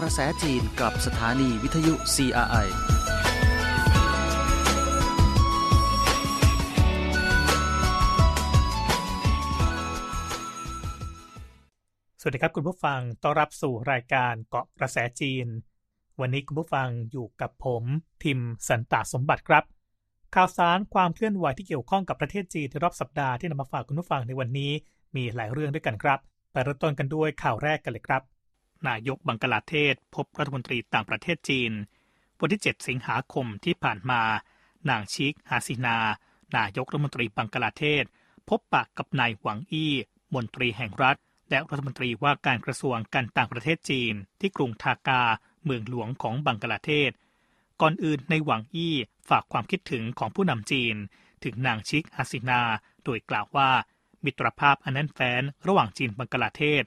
กระแสจีนกับสถานีวิทยุ CRI สวัสดีครับคุณผู้ฟัง ต้อนรับสู่รายการเกาะกระแสจีน วันนี้คุณผู้ฟังอยู่กับผมทิมสันตาสมบัติครับ ข่าวสารความเคลื่อนไหวที่เกี่ยวข้องกับประเทศจีนในรอบสัปดาห์ที่นำมาฝากคุณผู้ฟังในวันนี้มีหลายเรื่องด้วยกันครับ ไปเริ่มต้นกันด้วยข่าวแรกกันเลยครับ นายกบังกลาเทศ พบรัฐมนตรีต่างประเทศจีน วันที่ 7 สิงหาคมที่ผ่านมา นางชิกฮาซินา นายกรัฐมนตรีบังกลาเทศ พบปะกับนายหวังอี้ มนตรีแห่งรัฐ และรัฐมนตรีว่าการกระทรวงการต่างประเทศจีน ที่กรุงทากา เมืองหลวงของบังกลาเทศ ก่อนอื่นในหวังอี้ฝากความคิดถึงของผู้นำจีน ถึงนางชิกฮาซินา โดยกล่าวว่า มิตรภาพอันแน่นแฟ้นระหว่างจีนบังกลาเทศ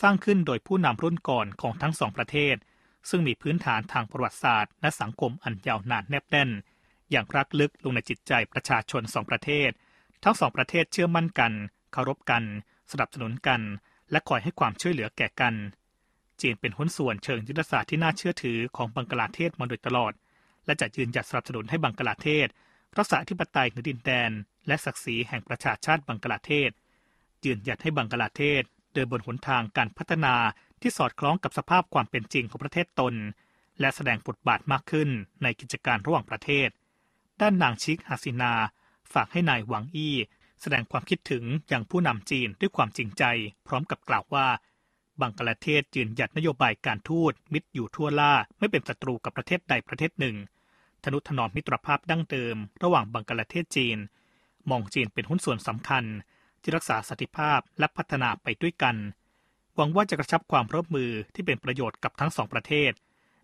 สร้างขึ้นโดยผู้นำรุ่นก่อนของทั้งสองประเทศ ซึ่งมีพื้นฐานทางประวัติศาสตร์ และสังคมอันยาวนานแนบแน่น อย่างรักลึกลงในจิตใจประชาชนสองประเทศ ทั้งสองประเทศเชื่อมั่นกันเคารพกัน สนับสนุนกัน และคอยให้ความช่วยเหลือแก่กัน จีนเป็นหุ้นส่วนเชิงยุทธศาสตร์ที่น่าเชื่อถือของบังกลาเทศมาโดยตลอด และจะยืนหยัดสนับสนุนให้บังกลาเทศรักษาธิปไตยในดินแดน และศักดิ์ศรีแห่งประชาชาติบังกลาเทศ ยืนหยัดให้บังกลาเทศ เดินบนหนทางการพัฒนาที่สอดคล้องกับสภาพความเป็นจริงของประเทศตน และแสดงบทบาทมากขึ้นในกิจการระหว่างประเทศ ด้านนางชิกฮาซินา ฝากให้นายหวังอี้ แสดงความคิดถึงอย่างผู้นำจีนด้วยความจริงใจ พร้อมกับกล่าวว่าบังกลาเทศยืนหยัดนโยบายการทูตมิตรอยู่ทั่วล่าไม่เป็นศัตรูกับประเทศใดประเทศหนึ่ง ทนุถนอมมิตรภาพดั้งเดิม ระหว่างบังกลาเทศจีน มองจีนเป็นหุ้นส่วนสำคัญ ที่รักษาสันติภาพและพัฒนาไปด้วยกัน หวังว่าจะกระชับความร่วมมือที่เป็นประโยชน์กับทั้งสองประเทศ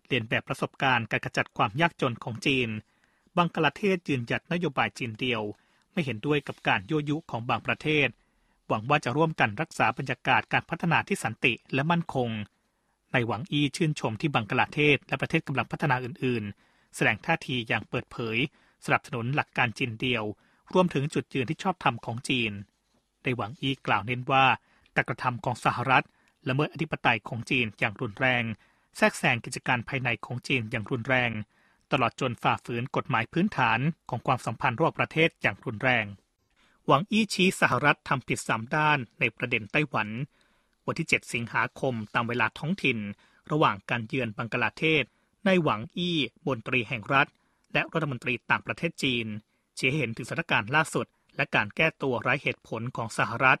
เรียนแบบประสบการณ์การกระจัดความยากจนของจีน บังกลาเทศยืนหยัดนโยบายจีนเดียว ไม่เห็นด้วยกับการยั่วยุของบางประเทศ หวังว่าจะร่วมกันรักษาบรรยากาศการพัฒนาที่สันติและมั่นคง ในหวังอีชื่นชมที่บังกลาเทศและประเทศกำลังพัฒนาอื่น ๆ แสดงท่าทีอย่างเปิดเผยสนับสนุนหลักการจีนเดียว รวมถึงจุดยืนที่ชอบธรรมของจีน ในหวังอีกล่าวเน้นว่าการกระทำของสหรัฐละเมิดอธิปไตยของจีนอย่างรุนแรง แทรกแซงกิจการภายในของจีนอย่างรุนแรง ตลอดจนฝ่าฝืนกฎหมายพื้นฐานของความสัมพันธ์ระหว่างประเทศอย่างรุนแรง หวังอี้ชี้สหรัฐทำผิดสามด้านในประเด็นไต้หวัน วันที่ 7 สิงหาคมตามเวลาท้องถิ่น ระหว่างการเยือนบังกลาเทศในหวังอี้มนตรีแห่งรัฐ และรัฐมนตรีต่างประเทศจีนชี้เห็นถึงสถานการณ์ล่าสุด และการแก้ตัวไร้เหตุผลของสหรัฐ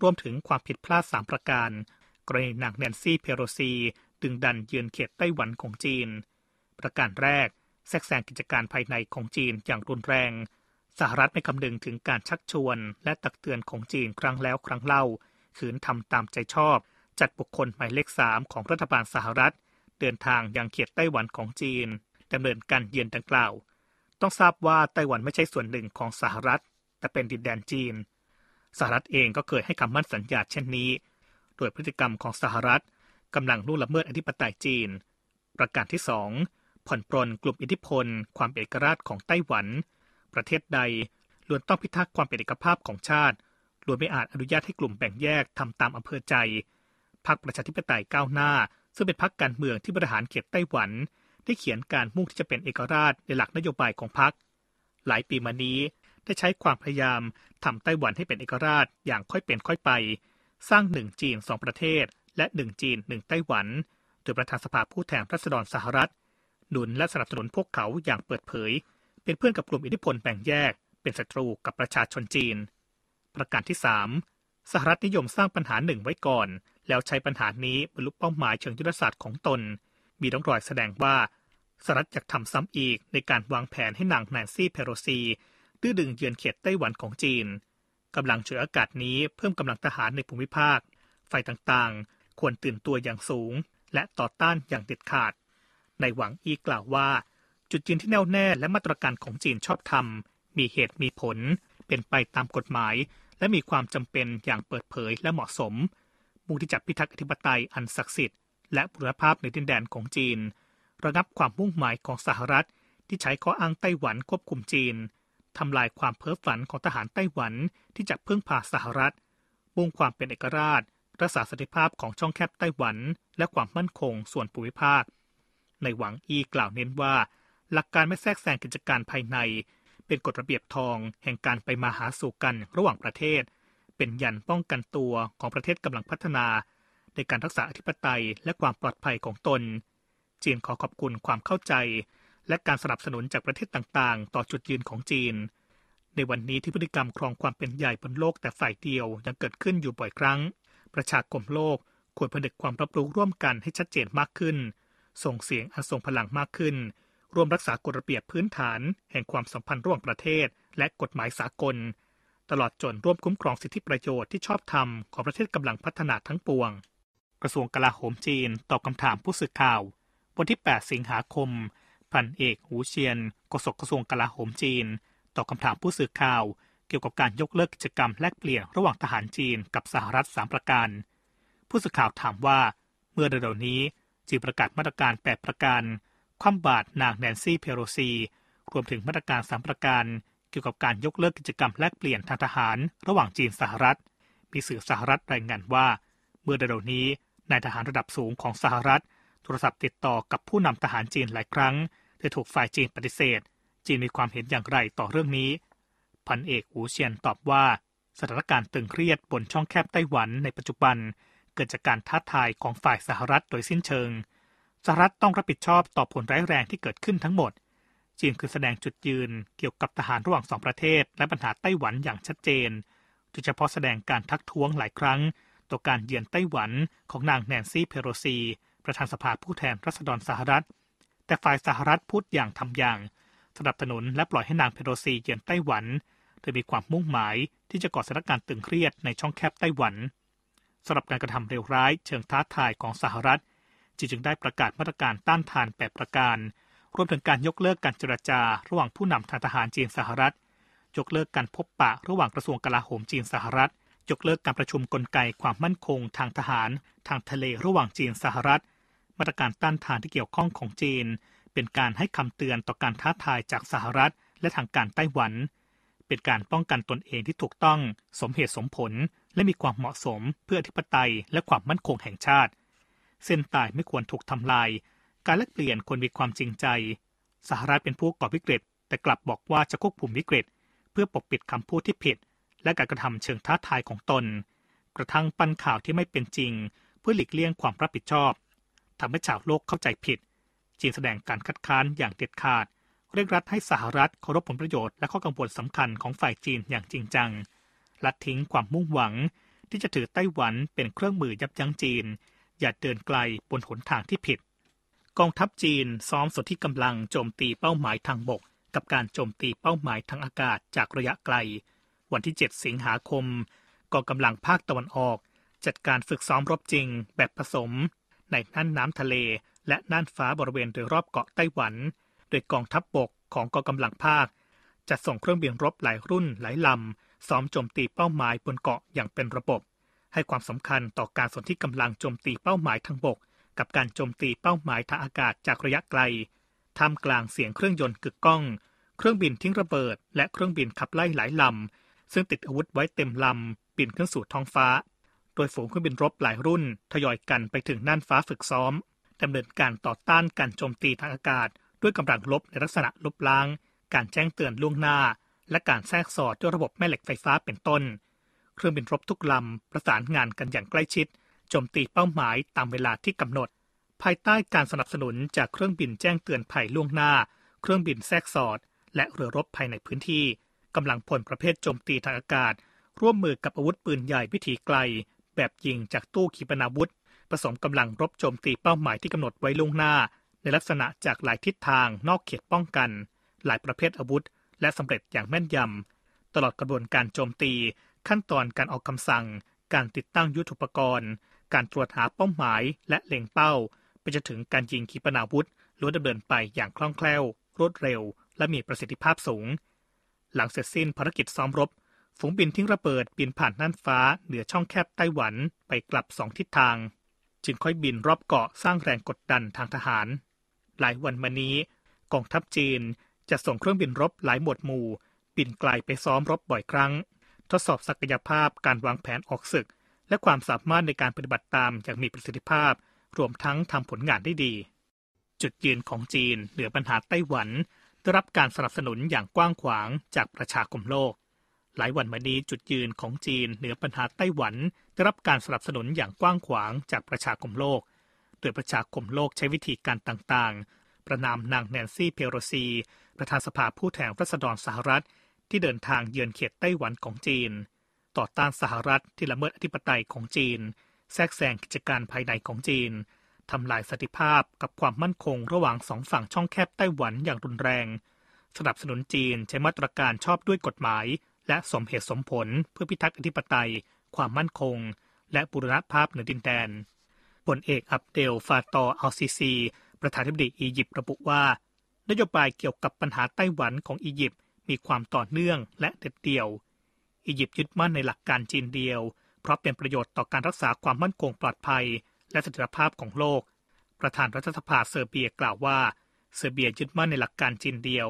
รวมถึงความผิดพลาดสามประการ กรณีนางแนนซี่เพโรซีดึงดันเยือนเขตไต้หวันของจีน ประการแรก แทรกแซงกิจการภายในของจีนอย่างรุนแรง สหรัฐไม่คำนึงถึงการชักชวน และตักเตือนของจีนครั้งแล้วครั้งเล่า ขืนทำตามใจชอบ จัดบุคคลหมายเลขสามของรัฐบาลสหรัฐ เดินทางยังเขตไต้หวันของจีนดำเนินการเยือนดังกล่าว ต้องทราบว่าไต้หวันไม่ใช่ส่วนหนึ่งของสหรัฐ แต่เป็นดินแดนจีน สหรัฐเองก็เคยให้คำมั่นสัญญาเช่นนี้ โดยพฤติกรรมของสหรัฐกำลังล่วงละเมิดอธิปไตยจีน ประการที่สองผ่อนปรนกลุ่มอิทธิพล ความเอกราชของไต้หวัน ประเทศใดล้วนต้องพิทักษ์ความเป็นเอกภาพของชาติล้วนไม่อาจอนุญาตให้กลุ่มแบ่งแยกทำตามอำเภอใจพรรคประชาธิปไตยก้าวหน้า ซึ่งเป็นพรรคการเมืองที่บริหารเขตไต้หวัน ได้เขียนการมุ่งที่จะเป็นเอกราชในหลักนโยบายของพรรคหลายปีมานี้ ได้ใช้ความพยายามทำไต้หวันให้เป็นเอกราชอย่างค่อยเป็นค่อยไป สร้างหนึ่งจีนสองประเทศ และหนึ่งจีนหนึ่งไต้หวัน โดยประธานสภาผู้แทนราษฎรสหรัฐ หนุนและสนับสนุนพวกเขาอย่างเปิดเผย เป็นเพื่อนกับกลุ่มอิทธิพลแบ่งแยก เป็นศัตรูกับประชาชนจีน ประการที่ 3 สหรัฐนิยมสร้างปัญหาหนึ่งไว้ก่อน แล้วใช้ปัญหานี้บรรลุเป้าหมายเชิงยุทธศาสตร์ของตน มีร่องรอยแสดงว่าสหรัฐอยากทำซ้ำอีกในการวางแผนให้นางแนนซี่เพโรซี ดื้อดึงเยือนเขตไต้หวันของจีนกำลังฉวยโอกาสนี้เพิ่มกำลังทหารในภูมิภาค ฝ่ายต่างๆ ควรตื่นตัวอย่างสูง และต่อต้านอย่างเด็ดขาด ในหวังอีกล่าวว่า จุดยืนที่แน่วแน่และมาตรการของจีนชอบธรรม มีเหตุมีผล เป็นไปตามกฎหมาย และมีความจำเป็นอย่างเปิดเผยและเหมาะสม มุ่งที่จะพิทักษ์อธิปไตยอันศักดิ์สิทธิ์และบุรภาพในดินแดนของจีน ระงับความมุ่งหมายของสหรัฐที่ใช้ข้ออ้างไต้หวันควบคุมจีน ทำลายความเพ้อฝันของทหารไต้หวันที่จะพึ่งพาสหรัฐมุ่งความเป็นเอกราช รักษาสันติภาพของช่องแคบไต้หวัน และความมั่นคงส่วนภูมิภาค ในหวังอีกล่าวเน้นว่า หลักการไม่แทรกแซงกิจการภายใน เป็นกฎระเบียบทองแห่งการไปมาหาสู่กันระหว่างประเทศ เป็นยันป้องกันตัวของประเทศกำลังพัฒนา ในการรักษาอธิปไตยและความปลอดภัยของตนจีนขอขอบคุณความเข้าใจ และการสนับสนุนจากประเทศต่างๆ ต่อจุดยืนของจีน ในวันนี้ที่พฤติกรรมครองความเป็นใหญ่บนโลกแต่ฝ่ายเดียวยังเกิดขึ้นอยู่บ่อยครั้ง ประชาคมโลกควรผนึกความรับรู้ร่วมกันให้ชัดเจนมากขึ้น ส่งเสียงอันทรงพลังมากขึ้นร่วมรักษากฎระเบียบพื้นฐาน แห่งความสัมพันธ์ระหว่างประเทศ และกฎหมายสากล ตลอดจนร่วมคุ้มครองสิทธิประโยชน์ที่ชอบธรรมของประเทศกำลังพัฒนาทั้งปวง กระทรวงกลาโหมจีนตอบคำถามผู้สื่อข่าว วันที่ 8 สิงหาคม พันเอกหูเชียนโฆษกกระทรวงกลาโหมจีน ตอบคำถามผู้สื่อข่าว เกี่ยวกับการยกเลิกกิจกรรมแลกเปลี่ยนระหว่างทหารจีนกับสหรัฐ3ประการ ผู้สื่อข่าวถามว่า เมื่อเร็วๆนี้จีนประกาศมาตรการ 8 ประการ คว่ำบาตรนางแนนซี่เพโรซี รวมถึงมาตรการ3ประการ เกี่ยวกับการยกเลิกกิจกรรมแลกเปลี่ยนทางทหาร ระหว่างจีนสหรัฐ มีสื่อสหรัฐรายงานว่า เมื่อเร็วๆนี้นายทหารระดับสูงของสหรัฐโทรศัพท์ติดต่อกับผู้นำทหารจีนหลายครั้ง แต่ถูกฝ่ายจีนปฏิเสธ จีนมีความเห็นอย่างไรต่อเรื่องนี้ พันเอกอูเชียนตอบว่าสถานการณ์ตึงเครียดบนช่องแคบไต้หวันในปัจจุบัน เกิดจากการท้าทายของฝ่ายสหรัฐโดยสิ้นเชิง สหรัฐต้องรับผิดชอบต่อผลร้ายแรงที่เกิดขึ้นทั้งหมด จีนคือแสดงจุดยืนเกี่ยวกับทหารระหว่างสองประเทศ และปัญหาไต้หวันอย่างชัดเจน โดยเฉพาะแสดงการทักท้วงหลายครั้ง ต่อการเยือนไต้หวันของนางแนนซี่เพโรซี ประธานสภาผู้แทนรัษฎรสหรัฐ แต่ฝ่ายสหรัฐพูดอย่างทำอย่าง สนับสนุนและปล่อยให้นางเพโรซีเยือนไต้หวัน โดยมีความมุ่งหมายที่จะก่อสถานการณ์ตึงเครียดในช่องแคบไต้หวันสำหรับการกระทำเลวร้ายเชิงท้าทายของสหรัฐจีจึงได้ประกาศมาตรการต้านทานแปดประการ รวมถึงการยกเลิกการเจรจา ระหว่างผู้นำทางทหารจีนสหรัฐ ยกเลิกการพบปะระหว่างกระทรวงกลาโหมจีนสหรัฐ ยกเลิกการประชุมกลไกความมั่นคงทางทหาร ทางทะเลระหว่างจีนสหรัฐ มาตรการต้านทานที่เกี่ยวข้องของจีน เป็นการให้คำเตือนต่อการท้าทายจากสหรัฐ และทางการไต้หวัน เป็นการป้องกันตนเองที่ถูกต้อง สมเหตุสมผล และมีความเหมาะสมเพื่ออธิปไตยและความมั่นคงแห่งชาติ เส้นตายไม่ควรถูกทำลาย การแลกเปลี่ยนควรมีความจริงใจ สหรัฐเป็นผู้ก่อวิกฤต แต่กลับบอกว่าจะควบคุมวิกฤต เพื่อปกปิดคำพูดที่ผิด และการกระทำเชิงท้าทายของตน กระทั่งปั้นข่าวที่ไม่เป็นจริง เพื่อหลีกเลี่ยงความรับผิดชอบ ทำให้ชาวโลกเข้าใจผิด จีนแสดงการคัดค้านอย่างเด็ดขาด เร่งรัดให้สหรัฐเคารพผลประโยชน์และข้อกังวลสำคัญของฝ่ายจีนอย่างจริงจังลัดทิ้งความมุ่งหวัง ที่จะถือไต้หวันเป็นเครื่องมือยับยั้งจีน อย่าเดินไกลบนหนทางที่ผิด กองทัพจีนซ้อมส่วนที่กำลังโจมตีเป้าหมายทางบก กับการโจมตีเป้าหมายทางอากาศจากระยะไกล วันที่ 7 สิงหาคมกองกำลังภาคตะวันออก จัดการฝึกซ้อมรบจริงแบบผสม ในน่านน้ำทะเล และน่านฟ้าบริเวณโดยรอบเกาะไต้หวัน โดยกองทัพบบกของกองกำลังภาคจะส่งเครื่องบินรบหลายรุ่นหลายลำซ้อมโจมตีเป้าหมายบนเกาะอย่างเป็นระบบ ให้ความสำคัญต่อการสนที่กำลังโจมตีเป้าหมายทางบก กับการโจมตีเป้าหมายทางอากาศจากระยะไกลท่ามกลางเสียงเครื่องยนต์กึกก้อง เครื่องบินทิ้งระเบิด และเครื่องบินขับไล่หลายลำซึ่งติดอาวุธไว้เต็มลำบินขึ้นสู่ท้องฟ้า โดยฝูงเครื่องบินรบหลายรุ่น ทยอยกันไปถึงน่านฟ้าฝึกซ้อมดำเนินการต่อต้านการโจมตีทางอากาศ ด้วยกำลังลบในลักษณะลบล้าง การแจ้งเตือนล่วงหน้า และการแทรกสอดด้วยระบบแม่เหล็กไฟฟ้าเป็นต้น เครื่องบินรบทุกลำประสานงานกันอย่างใกล้ชิดโจมตีเป้าหมายตามเวลาที่กำหนด ภายใต้การสนับสนุนจากเครื่องบินแจ้งเตือนภัยล่วงหน้า เครื่องบินแทรกสอด และเรือรบภายในพื้นที่กำลังพลประเภทโจมตีทางอากาศ ร่วมมือกับอาวุธปืนใหญ่วิถีไกล แบบยิงจากตู้ขีปนาวุธ ผสมกำลังรบโจมตีเป้าหมายที่กำหนดไว้ล่วงหน้า ในลักษณะจากหลายทิศทางนอกเขตป้องกัน หลายประเภทอาวุธ และสำเร็จอย่างแม่นยำตลอดกระบวนการโจมตี ขั้นตอนการออกคำสั่ง การติดตั้งยุทธปกรณ์ การตรวจหาเป้าหมายและเล็งเป้าไปจนถึงการยิงขีปนาวุธล้วนดำเนินไปอย่างคล่องแคล่ว รวดเร็ว และมีประสิทธิภาพสูง หลังเสร็จสิ้นภารกิจซ้อมรบ ฝูงบินทิ้งระเบิดบินผ่านน่านฟ้าเหนือช่องแคบไต้หวันไปกลับสองทิศทาง จึงค่อยบินรอบเกาะสร้างแรงกดดันทางทหาร หลายวันมานี้กองทัพจีนจะส่งเครื่องบินรบหลายหมวดหมู่ บินไกลไปซ้อมรบบ่อยครั้ง ทดสอบศักยภาพการวางแผนออกศึก และความสามารถในการปฏิบัติตามอย่างมีประสิทธิภาพ รวมทั้งทำผลงานได้ดี จุดยืนของจีนเหนือปัญหาไต้หวันได้รับการสนับสนุนอย่างกว้างขวางจากประชาคมโลก หลายวันมานี้จุดยืนของจีนเหนือปัญหาไต้หวัน ได้รับการสนับสนุนอย่างกว้างขวางจากประชาคมโลก โดยประชาคมโลกใช้วิธีการต่างๆ ประนามนางแนนซี่เพโรซี ประธานสภาผู้แทนราษฎรสหรัฐ ที่เดินทางเยือนเขตไต้หวันของจีน ต่อต้านสหรัฐที่ละเมิดอธิปไตยของจีน แทรกแซงกิจการภายในของจีนทำลายสถิภาพกับความมั่นคงระหว่างสองฝั่งช่องแคบไต้หวันอย่างรุนแรง สนับสนุนจีนใช้มาตรการชอบด้วยกฎหมาย และสมเหตุสมผลเพื่อพิทักษ์อธิปไตย ความมั่นคง และบุรณภาพเหนือดินแดนพลเอกอับเดลฟาตออัลซีซี ประธานาธิบดีอียิปต์ระบุว่า นโยบายเกี่ยวกับปัญหาไต้หวันของอียิปต์มีความต่อเนื่องและเด็ดเดี่ยว อียิปต์ยึดมั่นในหลักการจีนเดียว เพราะเป็นประโยชน์ต่อการรักษาความมั่นคงปลอดภัย และเสถียรภาพของโลก ประธานรัฐสภาเซอร์เบียกล่าวว่า เซอร์เบียยึดมั่นในหลักการจีนเดียว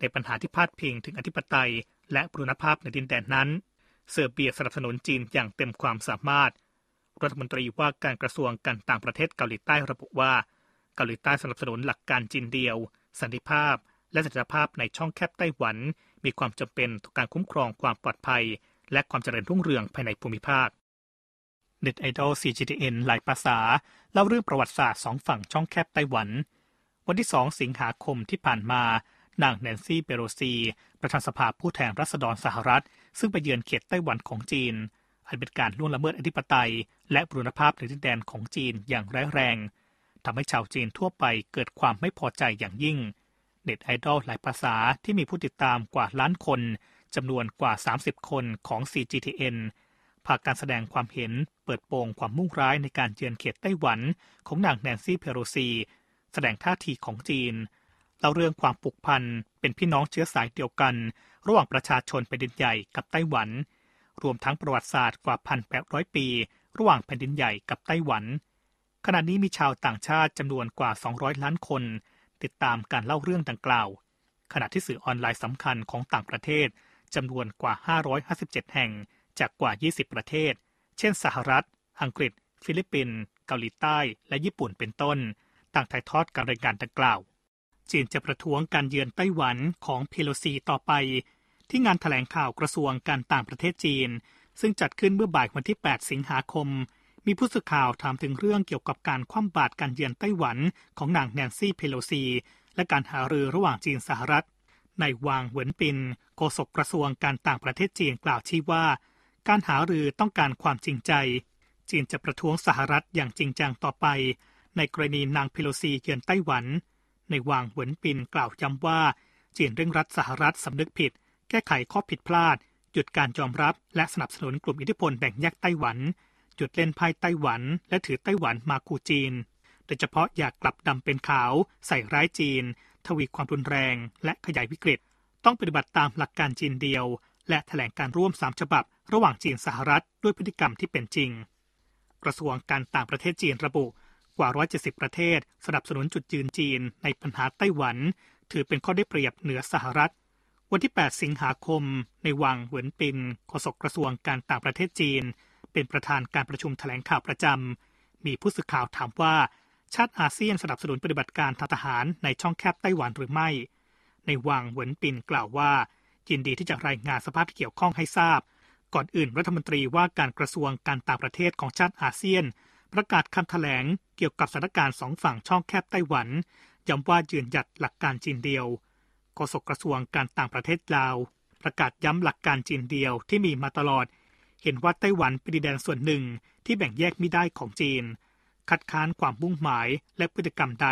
ในปัญหาที่พาดพิงถึงอธิปไตย และบรุณภาพในดินแดนนั้น เซอร์เบียสนับสนุนจีนอย่างเต็มความสามารถ รัฐมนตรีว่าการกระทรวงการต่างประเทศเกาหลีใต้ระบุว่า เกาหลีใต้สนับสนุนหลักการจีนเดียว สันติภาพ และเสถียรภาพในช่องแคบไต้หวัน มีความจำเป็นต่อการคุ้มครองความปลอดภัย และความเจริญรุ่งเรืองภายในภูมิภาคเน็ตไอดอล CGTN หลายภาษา เล่าเรื่องประวัติศาสตร์สองฝั่งช่องแคบไต้หวัน วันที่ 2 สิงหาคมที่ผ่านมา นางแนนซี่เปโรซี ประธานสภาผู้แทนรัษฎรสหรัฐ ซึ่งไปเยือนเขตไต้หวันของจีน อันเป็นการล่วงละเมิดอธิปไตย และบรุณภาพในดินแดนของจีนอย่างร้ายแรงทำให้ชาวจีนทั่วไปเกิดความไม่พอใจอย่างยิ่ง เน็ตไอดอลหลายภาษาที่มีผู้ติดตามกว่าล้านคนจำนวนกว่า 30 คนของ CGTN พาการแสดงความเห็นเปิดโปงความมุ่งร้ายในการเยือนเขตไต้หวันของนางแนนซี่เพโรซี แสดงท่าทีของจีน เล่าเรื่องความผูกพันเป็นพี่น้องเชื้อสายเดียวกัน ระหว่างประชาชนแผ่นดินใหญ่กับไต้หวัน รวมทั้งประวัติศาสตร์กว่าพันแปดร้อยปี ระหว่างแผ่นดินใหญ่กับไต้หวัน ขณะนี้มีชาวต่างชาติจำนวนกว่า 200 ล้านคน ติดตามการเล่าเรื่องดังกล่าว ขณะที่สื่อออนไลน์สำคัญของต่างประเทศจำนวนกว่า 557 แห่งจากกว่า 20 ประเทศ เช่น สหรัฐ อังกฤษ ฟิลิปปินส์ เกาหลีใต้ และญี่ปุ่นเป็นต้น ต่างถ่ายทอดการรายงานดังกล่าว จีนจะประท้วงการเยือนไต้หวันของเพโลซีต่อไป ที่งานแถลงข่าวกระทรวงการต่างประเทศจีน ซึ่งจัดขึ้นเมื่อบ่ายวันที่ 8 สิงหาคม มีผู้สื่อข่าวถามถึงเรื่องเกี่ยวกับการคว่ำบาตรการเยือนไต้หวันของนางแนนซี่เพโลซี และการหารือระหว่างจีนสหรัฐนายวางเหวินปินโฆษกกระทรวงการต่างประเทศจีนกล่าวชี้ว่า การหารือต้องการความจริงใจ จีนจะประท้วงสหรัฐอย่างจริงจังต่อไป ในกรณีนางเพโลซีเยือนไต้หวัน ในวางเหวินปินกล่าวย้ำว่า จีนเร่งรัดสหรัฐสำนึกผิด แก้ไขข้อผิดพลาด หยุดการยอมรับและสนับสนุนกลุ่มอิทธิพลแบ่งแยกไต้หวัน หยุดเล่นไพ่ไต้หวัน และถือไต้หวันมาคูจีน โดยเฉพาะอยากกลับดำเป็นขาว ใส่ร้ายจีน ทวีความรุนแรง และขยายวิกฤต ต้องปฏิบัติตามหลักการจีนเดียว และแถลงการร่วมสามฉบับ ระหว่างจีนสหรัฐด้วยพฤติกรรมที่เป็นจริง กระทรวงการต่างประเทศจีนระบุ กว่า 170 ประเทศ สนับสนุนจุดยืนจีนในปัญหาไต้หวัน ถือเป็นข้อได้เปรียบเหนือสหรัฐ วันที่ 8 สิงหาคม ในวังเหวินปินโฆษกกระทรวงการต่างประเทศจีน เป็นประธานการประชุมแถลงข่าวประจำ มีผู้สื่อข่าวถามว่า ชาติอาเซียนสนับสนุนปฏิบัติการทางทหารในช่องแคบไต้หวันหรือไม่ ในวังเหวินปินกล่าวว่ายินดีที่จะรายงานสภาพที่เกี่ยวข้องให้ทราบ ก่อนอื่นรัฐมนตรีว่าการกระทรวงการต่างประเทศของชาติอาเซียน ประกาศคำถแถลงเกี่ยวกับสถานการณ์สองฝั่งช่องแคบไต้หวันย้ำว่ายืนหยัดหลักการจีนเดียวโฆษกกระทรวงการต่างประเทศลาว ประกาศย้ำหลักการจีนเดียวที่มีมาตลอด เห็นว่าไต้หวันเป็นดินแดนส่วนหนึ่งที่แบ่งแยกไม่ได้ของจีน คัดค้านความมุ่งหมายและพฤติกรรมใด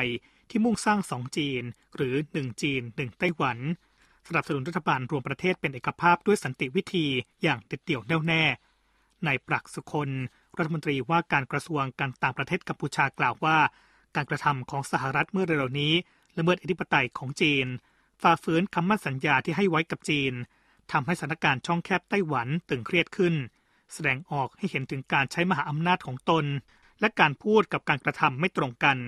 ที่มุ่งสร้างสองจีน หรือหนึ่งจีนหนึ่งไต้หวันสนับสนุนรัฐบาลรวมประเทศเป็นเอกภาพด้วยสันติวิธีอย่างเด็ดเดี่ยวแน่วแน่ในปรักสุคน รัฐมนตรีว่าการกระทรวงการต่างประเทศกัมพูชากล่าวว่า การกระทำของสหรัฐเมื่อเร็วนี้ละเมิดอธิปไตยของจีน ฝ่าฝืนคำมั่นสัญญาที่ให้ไว้กับจีนทำให้สถานการณ์ช่องแคบไต้หวันตึงเครียดขึ้น แสดงออกให้เห็นถึงการใช้มหาอำนาจของตน และการพูดกับการกระทำไม่ตรงกัน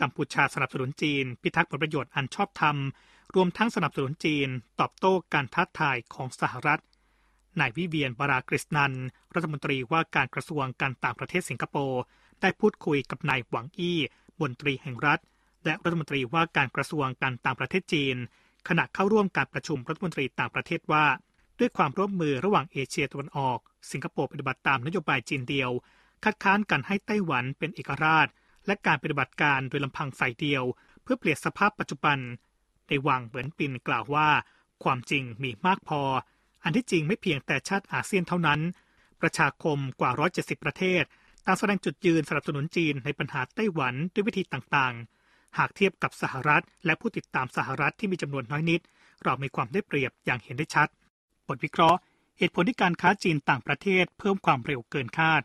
กัมพูชาสนับสนุนจีน พิทักษ์ผลประโยชน์อันชอบธรรมรวมทั้งสนับสนุนจีน ตอบโต้การท้าทายของสหรัฐ นายวิเวียนบรากฤษนัน รัฐมนตรีว่าการกระทรวงการต่างประเทศสิงคโปร์ได้พูดคุยกับนายหวังอี้บนตรีแห่งรัฐ และรัฐมนตรีว่าการกระทรวงการต่างประเทศจีน ขณะเข้าร่วมการประชุมรัฐมนตรีต่างประเทศว่า ด้วยความร่วมมือระหว่างเอเชียตะวันออก สิงคโปร์ปฏิบัติตามนโยบายจีนเดียว คัดค้านการให้ไต้หวันเป็นเอกราช และการปฏิบัติการโดยลำพังฝ่ายเดียว เพื่อเปลี่ยนสภาพปัจจุบันในวังเหมือนปินกล่าวว่า ความจริงมีมากพอ อันที่จริงไม่เพียงแต่ชาติอาเซียนเท่านั้น ประชาคมกว่า 170 ประเทศต่างแสดงจุดยืนสนับสนุนจีนในปัญหาไต้หวันด้วยวิธีต่างๆ หากเทียบกับสหรัฐ และผู้ติดตามสหรัฐที่มีจำนวนน้อยนิด เรามีความได้เปรียบอย่างเห็นได้ชัด บทวิเคราะห์ เหตุผลที่การค้าจีนต่างประเทศเพิ่มความเร็วเกินคาด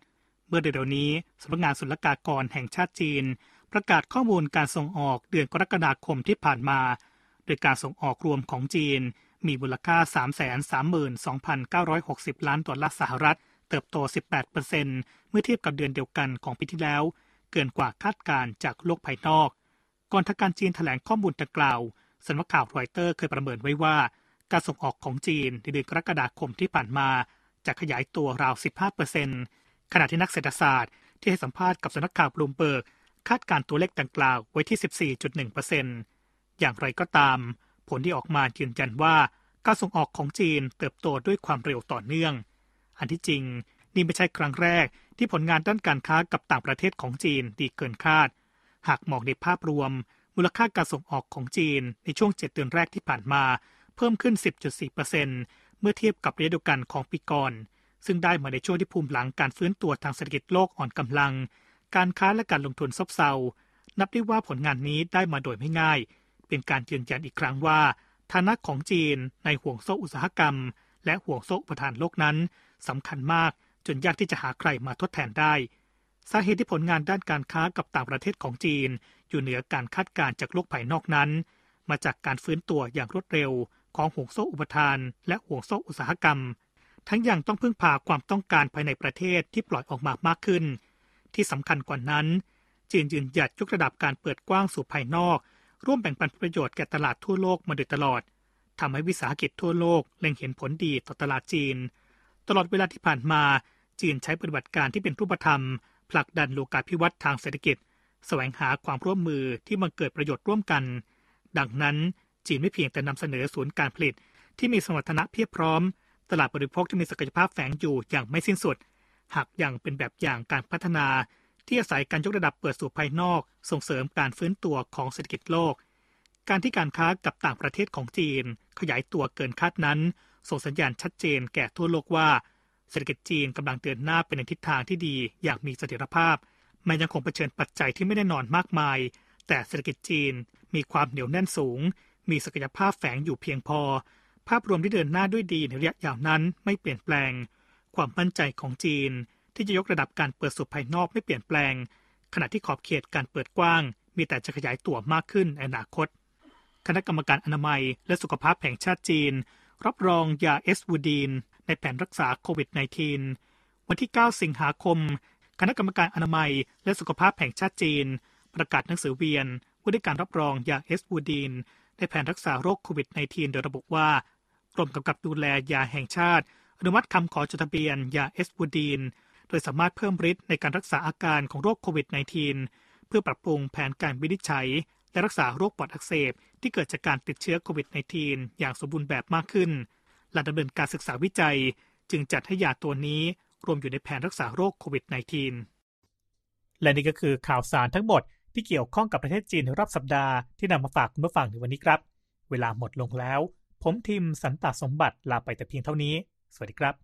เมื่อเดือนนี้สำนักงานศุลกากรแห่งชาติจีน ประกาศข้อมูลการส่งออกเดือนกรกฎาคมที่ผ่านมา โดยการส่งออกรวมของจีน มีมูลค่า 332,960 ล้านดอลลาร์สหรัฐ เติบโต 18%เมื่อเทียบกับเดือนเดียวกันของปีที่แล้ว เกินกว่าคาดการณ์จากโลกภายนอก ก่อนทางการจีนแถลงข้อมูลดังกล่าวสำนักข่าวรอยเตอร์เคยประเมินไว้ว่า การส่งออกของจีนในเดือนกรกฎาคมที่ผ่านมา จะขยายตัวราว 15%ขณะที่นักเศรษฐศาสตร์ที่ให้สัมภาษณ์กับสำนักข่าวบลูมเบิร์กคาดการณ์ตัวเลขดังกล่าวไว้ที่ 14.1%อย่างไรก็ตาม ผลที่ออกมายืนยันว่าการส่งออกของจีนเติบโตด้วยความเร็วต่อเนื่อง อันที่จริงนี่ไม่ใช่ครั้งแรกที่ผลงานด้านการค้ากับต่างประเทศของจีนดีเกินคาด หากมองในภาพรวม มูลค่าการส่งออกของจีนในช่วง 7 เดือนแรกที่ผ่านมา เพิ่มขึ้น 10.4%เมื่อเทียบกับระยะเดียวกันของปีก่อน ซึ่งได้มาในช่วงที่ภูมิหลังการฟื้นตัวทางเศรษฐกิจโลกอ่อนกำลัง การค้าและการลงทุนซบเซา นับได้ว่าผลงานนี้ได้มาโดยไม่ง่าย เป็นการยืนยันอีกครั้งว่าฐานะของจีนในห่วงโซ่อุตสาหกรรม และห่วงโซ่อุปทานโลกนั้นสำคัญมากจนยากที่จะหาใครมาทดแทนได้ สาเหตุที่ผลงานด้านการค้ากับต่างประเทศของจีน อยู่เหนือการคาดการณ์จากโลกภายนอกนั้น มาจากการฟื้นตัวอย่างรวดเร็วของห่วงโซ่อุปทาน และห่วงโซ่อุตสาหกรรม ทั้งยังต้องพึ่งพาความต้องการภายในประเทศที่ปล่อยออกมามากขึ้น ที่สำคัญกว่านั้น จีนยืนหยัดยกระดับการเปิดกว้างสู่ภายนอก ร่วมแบ่งปันประโยชน์แก่ตลาดทั่วโลกมาโดยตลอดทำให้วิสาหกิจทั่วโลกเล็งเห็นผลดีต่อตลาดจีน ตลอดเวลาที่ผ่านมาจีนใช้ปฏิบัติการที่เป็นรูปธรรม ผลักดันโลกาภิวัตน์ทางเศรษฐกิจ แสวงหาความร่วมมือที่มันเกิดประโยชน์ร่วมกัน ดังนั้นจีนไม่เพียงแต่นำเสนอศูนย์การผลิต ที่มีสมรรถนะเพียบพร้อม ตลาดบริโภคที่มีศักยภาพแฝงอยู่อย่างไม่สิ้นสุด หากยังเป็นแบบอย่างการพัฒนา ที่อาศัยการยกระดับเปิดสู่ภายนอก ส่งเสริมการฟื้นตัวของเศรษฐกิจโลก การที่การค้ากับต่างประเทศของจีน ขยายตัวเกินคาดนั้น ส่งสัญญาณชัดเจนแก่ทั่วโลกว่า เศรษฐกิจจีนกำลังเดินหน้าไปในทิศทางที่ดีอย่างมีเสถียรภาพแม้ยังคงเผชิญปัจจัยที่ไม่แน่นอนมากมาย แต่เศรษฐกิจจีนมีความเหนียวแน่นสูง มีศักยภาพแฝงอยู่เพียงพอ ภาพรวมที่เดินหน้าด้วยดีในระยะยาวนั้นไม่เปลี่ยนแปลง ความมั่นใจของจีน ที่จะยกระดับการเปิดสู่ภายนอกไม่เปลี่ยนแปลง ขณะที่ขอบเขตการเปิดกว้าง มีแต่จะขยายตัวมากขึ้นในอนาคต คณะกรรมการอนามัยและสุขภาพแห่งชาติจีน รับรองยาเอสวูดีน ในแผนรักษาโควิด -19 วันที่ 9 สิงหาคม คณะกรรมการอนามัยและสุขภาพแห่งชาติจีน ประกาศหนังสือเวียนว่าด้วยการรับรองยาเอสวูดีนในแผนรักษาโรคโควิด -19 โดยระบุว่ากรมกำกับดูแลยาแห่งชาติอนุมัติคำขอจดทะเบียนยาเอสวูดีน ดยสามารถเพิ่มฤทธิ์ในการรักษาอาการของโรคโควิด -19 เพื่อปรับปรุงแผนการวินิจฉัย และรักษาโรคปอดอักเสบที่เกิดจากการติดเชื้อโควิด -19 อย่างสมบูรณ์แบบมากขึ้นและดำเนินการศึกษาวิจัย จึงจัดให้ยาตัวนี้รวมอยู่ในแผนรักษาโรคโควิด -19 และนี่ก็คือข่าวสารทั้งหมดที่เกี่ยวข้องกับประเทศจีนรอบสัปดาห์ที่นำมาฝากคุณผู้ฟังในวันนี้ครับ เวลาหมดลงแล้ว ผมทีมสันตสมบัติลาไปแต่เพียงเท่านี้ สวัสดีครับ